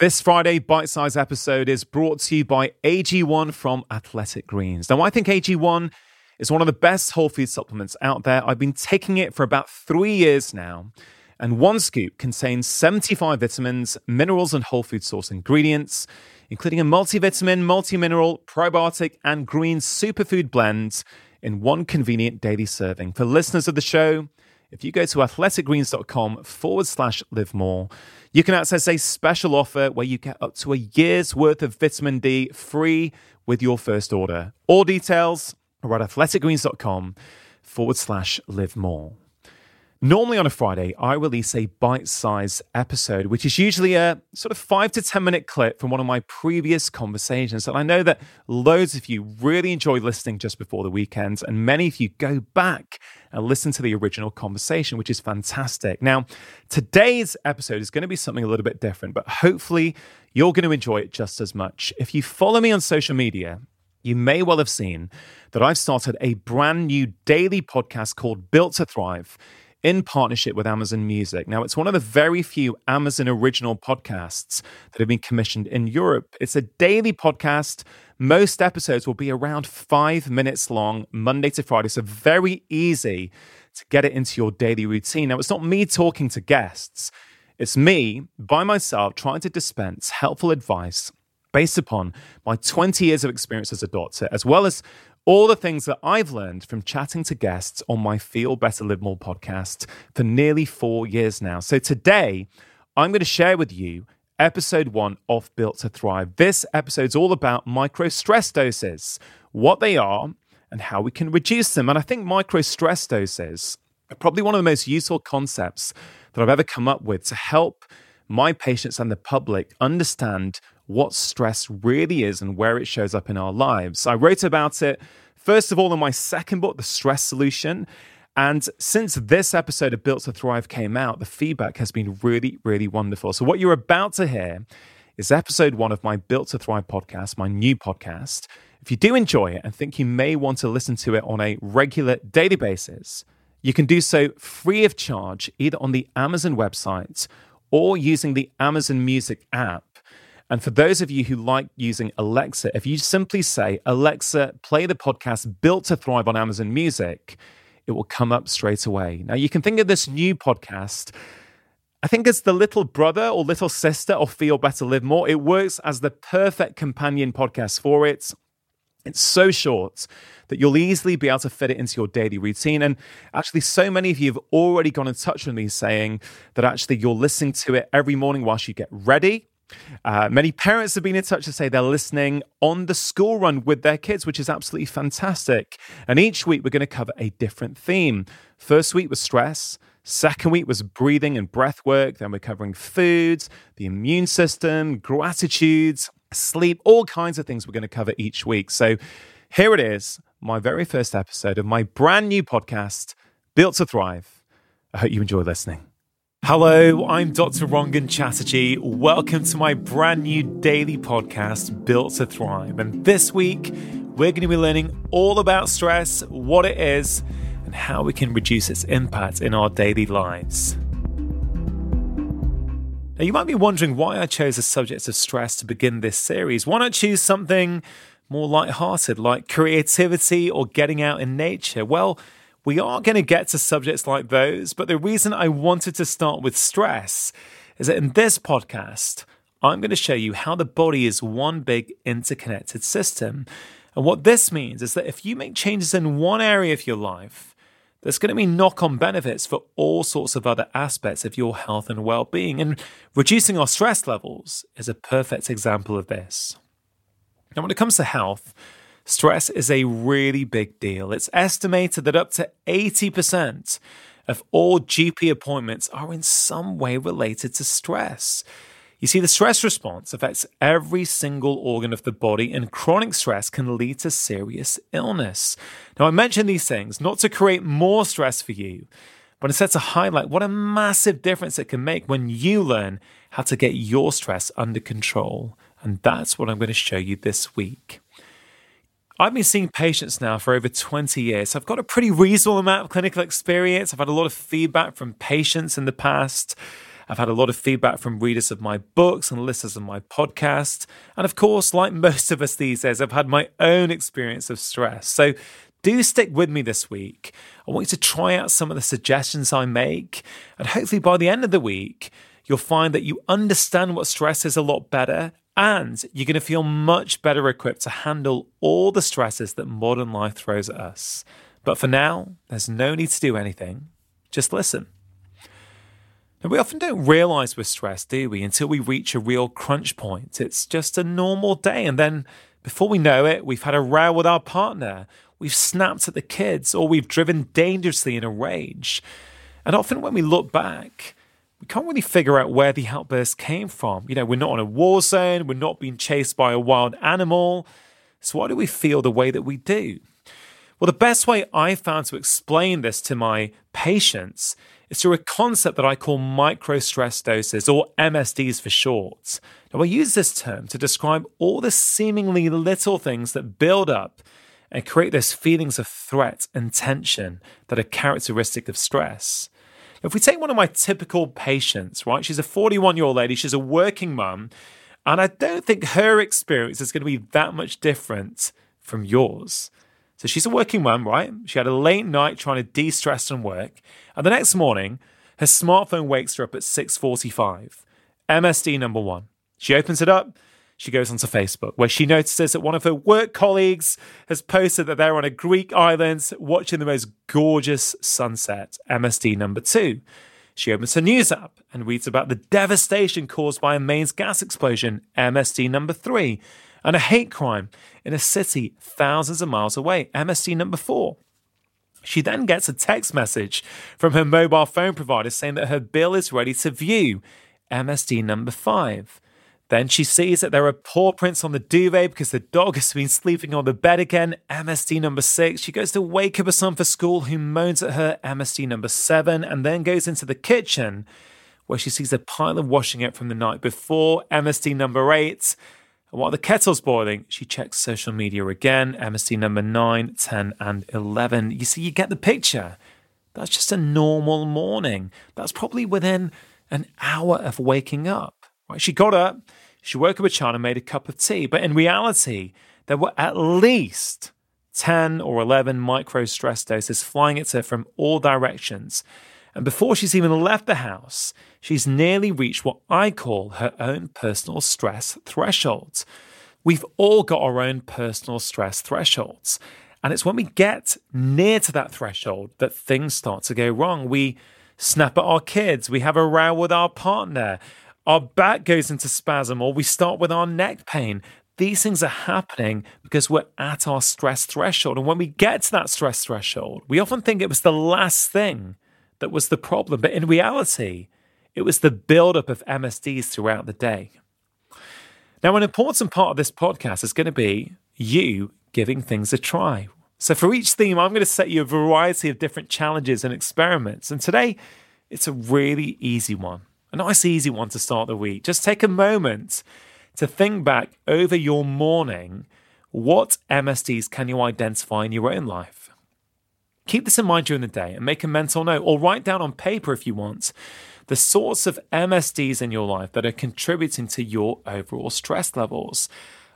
This Friday bite size episode is brought to you by AG1 from Athletic Greens. Now, I think AG1 is one of the best whole food supplements out there. I've been taking it for about three years now, and one scoop contains 75 vitamins, minerals, and whole food source ingredients, including a multivitamin, multi-mineral, probiotic, and green superfood blend in one convenient daily serving. For listeners of the show, if you go to athleticgreens.com forward slash live more, you can access a special offer where you get up to a year's worth of vitamin D free with your first order. All details are at athleticgreens.com forward slash live more. Normally on a Friday, I release a bite sized episode, which is usually a sort of five to 10 minute clip from one of my previous conversations. And I know that loads of you really enjoy listening just before the weekend, and many of you go back and listen to the original conversation, which is fantastic. Now, today's episode is going to be something a little bit different, but hopefully you're going to enjoy it just as much. If you follow me on social media, you may well have seen that I've started a brand new daily podcast called Built to Thrive in partnership with Amazon Music. Now, it's one of the very few Amazon original podcasts that have been commissioned in Europe. It's a daily podcast. Most episodes will be around five minutes long, Monday to Friday. So, very easy to get it into your daily routine. Now, it's not me talking to guests, it's me by myself trying to dispense helpful advice based upon my 20 years of experience as a doctor, as well as all the things that I've learned from chatting to guests on my Feel Better Live More podcast for nearly four years now. So today, I'm going to share with you episode one of Built to Thrive. This episode's all about micro stress doses, what they are, and how we can reduce them. And I think micro stress doses are probably one of the most useful concepts that I've ever come up with to help my patients and the public understand what stress really is and where it shows up in our lives. I wrote about it, first of all, in my second book, The Stress Solution. And since this episode of Built to Thrive came out, the feedback has been really, really wonderful. So, what you're about to hear is episode one of my Built to Thrive podcast, my new podcast. If you do enjoy it and think you may want to listen to it on a regular daily basis, you can do so free of charge either on the Amazon website or using the Amazon Music app. And for those of you who like using Alexa, if you simply say, Alexa, play the podcast Built to Thrive on Amazon Music, it will come up straight away. Now, you can think of this new podcast. I think it's the little brother or little sister of Feel Better Live More. It works as the perfect companion podcast for it. It's so short that you'll easily be able to fit it into your daily routine. And actually, so many of you have already gone in touch with me saying that actually you're listening to it every morning whilst you get ready uh, many parents have been in touch to say they're listening on the school run with their kids, which is absolutely fantastic. And each week we're going to cover a different theme. First week was stress. Second week was breathing and breath work. Then we're covering foods, the immune system, gratitudes, sleep, all kinds of things we're going to cover each week. So here it is, my very first episode of my brand new podcast, Built to Thrive. I hope you enjoy listening. Hello, I'm Dr. Rangan Chatterjee. Welcome to my brand new daily podcast, Built to Thrive. And this week, we're going to be learning all about stress, what it is, and how we can reduce its impact in our daily lives. Now, you might be wondering why I chose the subject of stress to begin this series. Why not choose something more light-hearted, like creativity or getting out in nature? Well, we are going to get to subjects like those, but the reason I wanted to start with stress is that in this podcast, I'm going to show you how the body is one big interconnected system. And what this means is that if you make changes in one area of your life, there's going to be knock on benefits for all sorts of other aspects of your health and well being. And reducing our stress levels is a perfect example of this. Now, when it comes to health, Stress is a really big deal. It's estimated that up to 80% of all GP appointments are in some way related to stress. You see, the stress response affects every single organ of the body, and chronic stress can lead to serious illness. Now, I mention these things not to create more stress for you, but instead to highlight what a massive difference it can make when you learn how to get your stress under control. And that's what I'm going to show you this week. I've been seeing patients now for over 20 years. So I've got a pretty reasonable amount of clinical experience. I've had a lot of feedback from patients in the past. I've had a lot of feedback from readers of my books and listeners of my podcast. And of course, like most of us these days, I've had my own experience of stress. So do stick with me this week. I want you to try out some of the suggestions I make. And hopefully, by the end of the week, you'll find that you understand what stress is a lot better and you're going to feel much better equipped to handle all the stresses that modern life throws at us. But for now, there's no need to do anything. Just listen. Now, we often don't realize we're stressed, do we, until we reach a real crunch point. It's just a normal day. And then before we know it, we've had a row with our partner, we've snapped at the kids, or we've driven dangerously in a rage. And often when we look back, we can't really figure out where the outburst came from. You know, we're not on a war zone, we're not being chased by a wild animal. So why do we feel the way that we do? Well, the best way I found to explain this to my patients is through a concept that I call micro stress doses, or MSDs for short. Now, I use this term to describe all the seemingly little things that build up and create those feelings of threat and tension that are characteristic of stress. If we take one of my typical patients, right, she's a 41 year old lady, she's a working mum, and I don't think her experience is going to be that much different from yours. So she's a working mum, right? She had a late night trying to de-stress from work, and the next morning, her smartphone wakes her up at 6:45. MSD number 1. She opens it up, she goes onto Facebook, where she notices that one of her work colleagues has posted that they're on a Greek island watching the most gorgeous sunset, MSD number 2. She opens her news app and reads about the devastation caused by a mains gas explosion, MSD number 3 and a hate crime in a city thousands of miles away, MSD number four. She then gets a text message from her mobile phone provider saying that her bill is ready to view, MSD number five. Then she sees that there are paw prints on the duvet because the dog has been sleeping on the bed again. MSD number six. She goes to wake up her son for school, who moans at her. MSD number seven. And then goes into the kitchen where she sees a pile of washing up from the night before. MSD number eight. And while the kettle's boiling, she checks social media again, MSD number 9, 10, and 11. You see, you get the picture. That's just a normal morning. That's probably within an hour of waking up. She got up, she woke up a child and made a cup of tea. But in reality, there were at least 10 or 11 micro stress doses flying at her from all directions. And before she's even left the house, she's nearly reached what I call her own personal stress thresholds. We've all got our own personal stress thresholds. And it's when we get near to that threshold that things start to go wrong. We snap at our kids, we have a row with our partner, our back goes into spasm, or we start with our neck pain. These things are happening because we're at our stress threshold. And when we get to that stress threshold, we often think it was the last thing that was the problem. But in reality, it was the buildup of MSDs throughout the day. Now, an important part of this podcast is going to be you giving things a try. So, for each theme, I'm going to set you a variety of different challenges and experiments. And today, it's a really easy one, a nice, easy one to start the week. Just take a moment to think back over your morning. What MSDs can you identify in your own life? Keep this in mind during the day and make a mental note or write down on paper if you want the sorts of MSDs in your life that are contributing to your overall stress levels.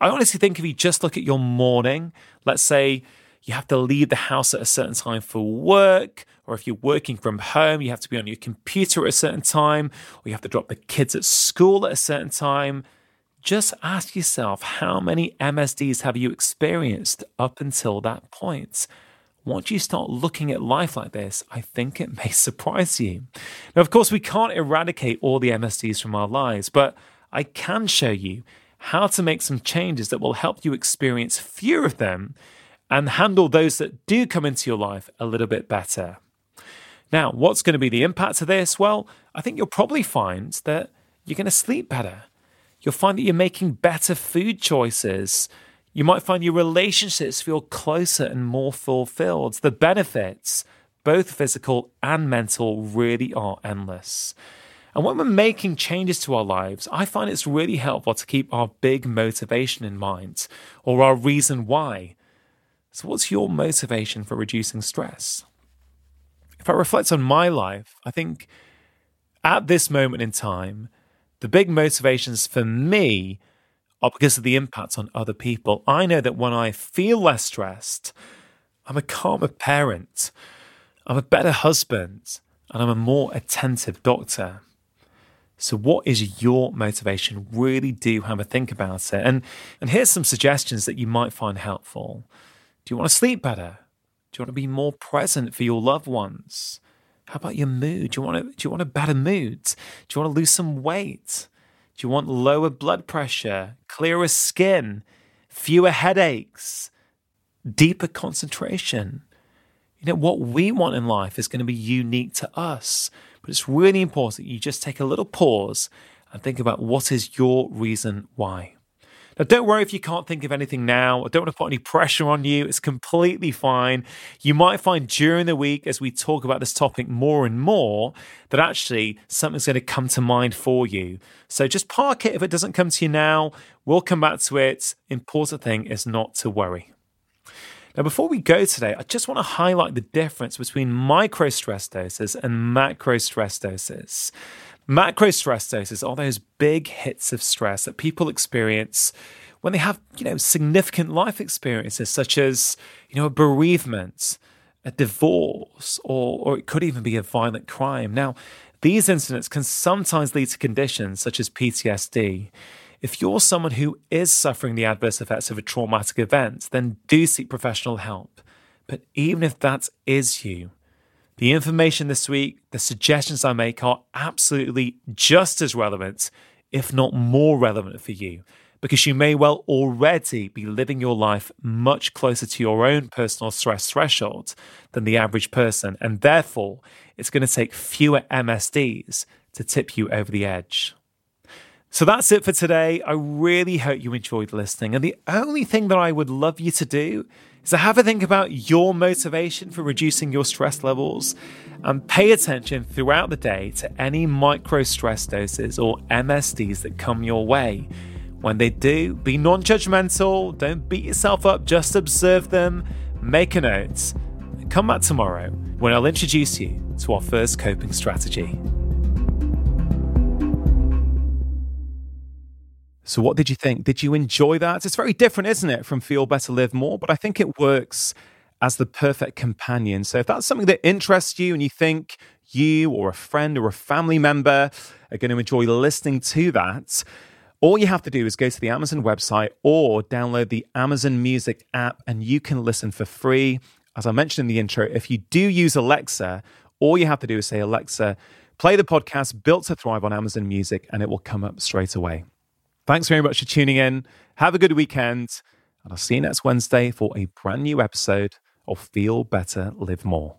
I honestly think if you just look at your morning, let's say you have to leave the house at a certain time for work, or if you're working from home, you have to be on your computer at a certain time, or you have to drop the kids at school at a certain time. Just ask yourself how many MSDs have you experienced up until that point? once you start looking at life like this, I think it may surprise you. Now, of course, we can't eradicate all the MSDs from our lives, but I can show you how to make some changes that will help you experience fewer of them and handle those that do come into your life a little bit better. Now, what's going to be the impact of this? Well, I think you'll probably find that you're going to sleep better. You'll find that you're making better food choices. You might find your relationships feel closer and more fulfilled. The benefits, both physical and mental, really are endless. And when we're making changes to our lives, I find it's really helpful to keep our big motivation in mind or our reason why. So, what's your motivation for reducing stress? If I reflect on my life, I think at this moment in time, the big motivations for me are because of the impact on other people. I know that when I feel less stressed, I'm a calmer parent, I'm a better husband, and I'm a more attentive doctor. So, what is your motivation? Really do have a think about it. And, and here's some suggestions that you might find helpful. Do you want to sleep better? Do you want to be more present for your loved ones? How about your mood? Do you want to, do you want a better mood? Do you want to lose some weight? Do you want lower blood pressure, clearer skin, fewer headaches, deeper concentration? You know, what we want in life is going to be unique to us. But it's really important you just take a little pause and think about what is your reason why. Now, don't worry if you can't think of anything now. I don't want to put any pressure on you. It's completely fine. You might find during the week, as we talk about this topic more and more, that actually something's going to come to mind for you. So just park it if it doesn't come to you now. We'll come back to it. Important thing is not to worry. Now, before we go today, I just want to highlight the difference between micro stress doses and macro stress doses. Macro stress doses are those big hits of stress that people experience when they have, you know, significant life experiences such as, you know, a bereavement, a divorce, or, or it could even be a violent crime. Now, these incidents can sometimes lead to conditions such as PTSD. If you're someone who is suffering the adverse effects of a traumatic event, then do seek professional help. But even if that is you, the information this week, the suggestions I make are absolutely just as relevant, if not more relevant for you, because you may well already be living your life much closer to your own personal stress threshold than the average person, and therefore it's going to take fewer MSDs to tip you over the edge. So that's it for today. I really hope you enjoyed listening. And the only thing that I would love you to do is to have a think about your motivation for reducing your stress levels and pay attention throughout the day to any micro stress doses or MSDs that come your way. When they do, be non judgmental, don't beat yourself up, just observe them, make a note, and come back tomorrow when I'll introduce you to our first coping strategy. So, what did you think? Did you enjoy that? It's very different, isn't it, from Feel Better, Live More? But I think it works as the perfect companion. So, if that's something that interests you and you think you or a friend or a family member are going to enjoy listening to that, all you have to do is go to the Amazon website or download the Amazon Music app and you can listen for free. As I mentioned in the intro, if you do use Alexa, all you have to do is say, Alexa, play the podcast Built to Thrive on Amazon Music, and it will come up straight away. Thanks very much for tuning in. Have a good weekend. And I'll see you next Wednesday for a brand new episode of Feel Better, Live More.